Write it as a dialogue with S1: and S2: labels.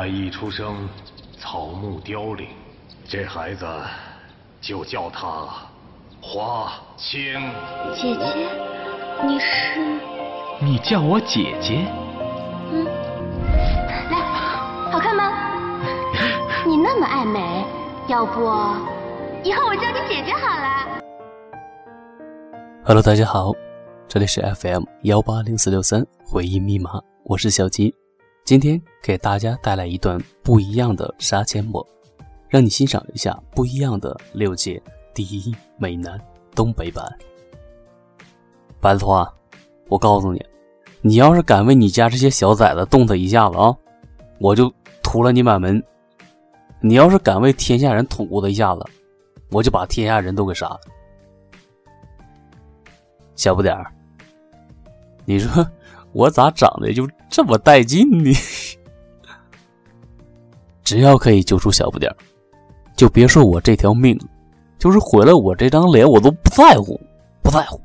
S1: 他一出生，草木凋零，这孩子就叫他花千骨。
S2: 姐姐，你是？
S3: 你叫我姐姐。
S2: 嗯，来，好看吗？你那么爱美，要不以后我叫你姐姐好了。
S4: Hello，大家好，这里是 FM 幺八零四六三回忆密码，我是小吉。今天给大家带来一段不一样的杀阡陌，让你欣赏一下不一样的六界第一美男东北版。白子画，我告诉你，你要是敢为你家这些小崽子动他一下子啊，我就屠了你满门；你要是敢为天下人捅咕他一下子，我就把天下人都给杀了。小不点儿，你说？我咋长得就这么带劲呢？只要可以救出小不点就别说我这条命，就是毁了我这张脸，我都不在乎，不在乎。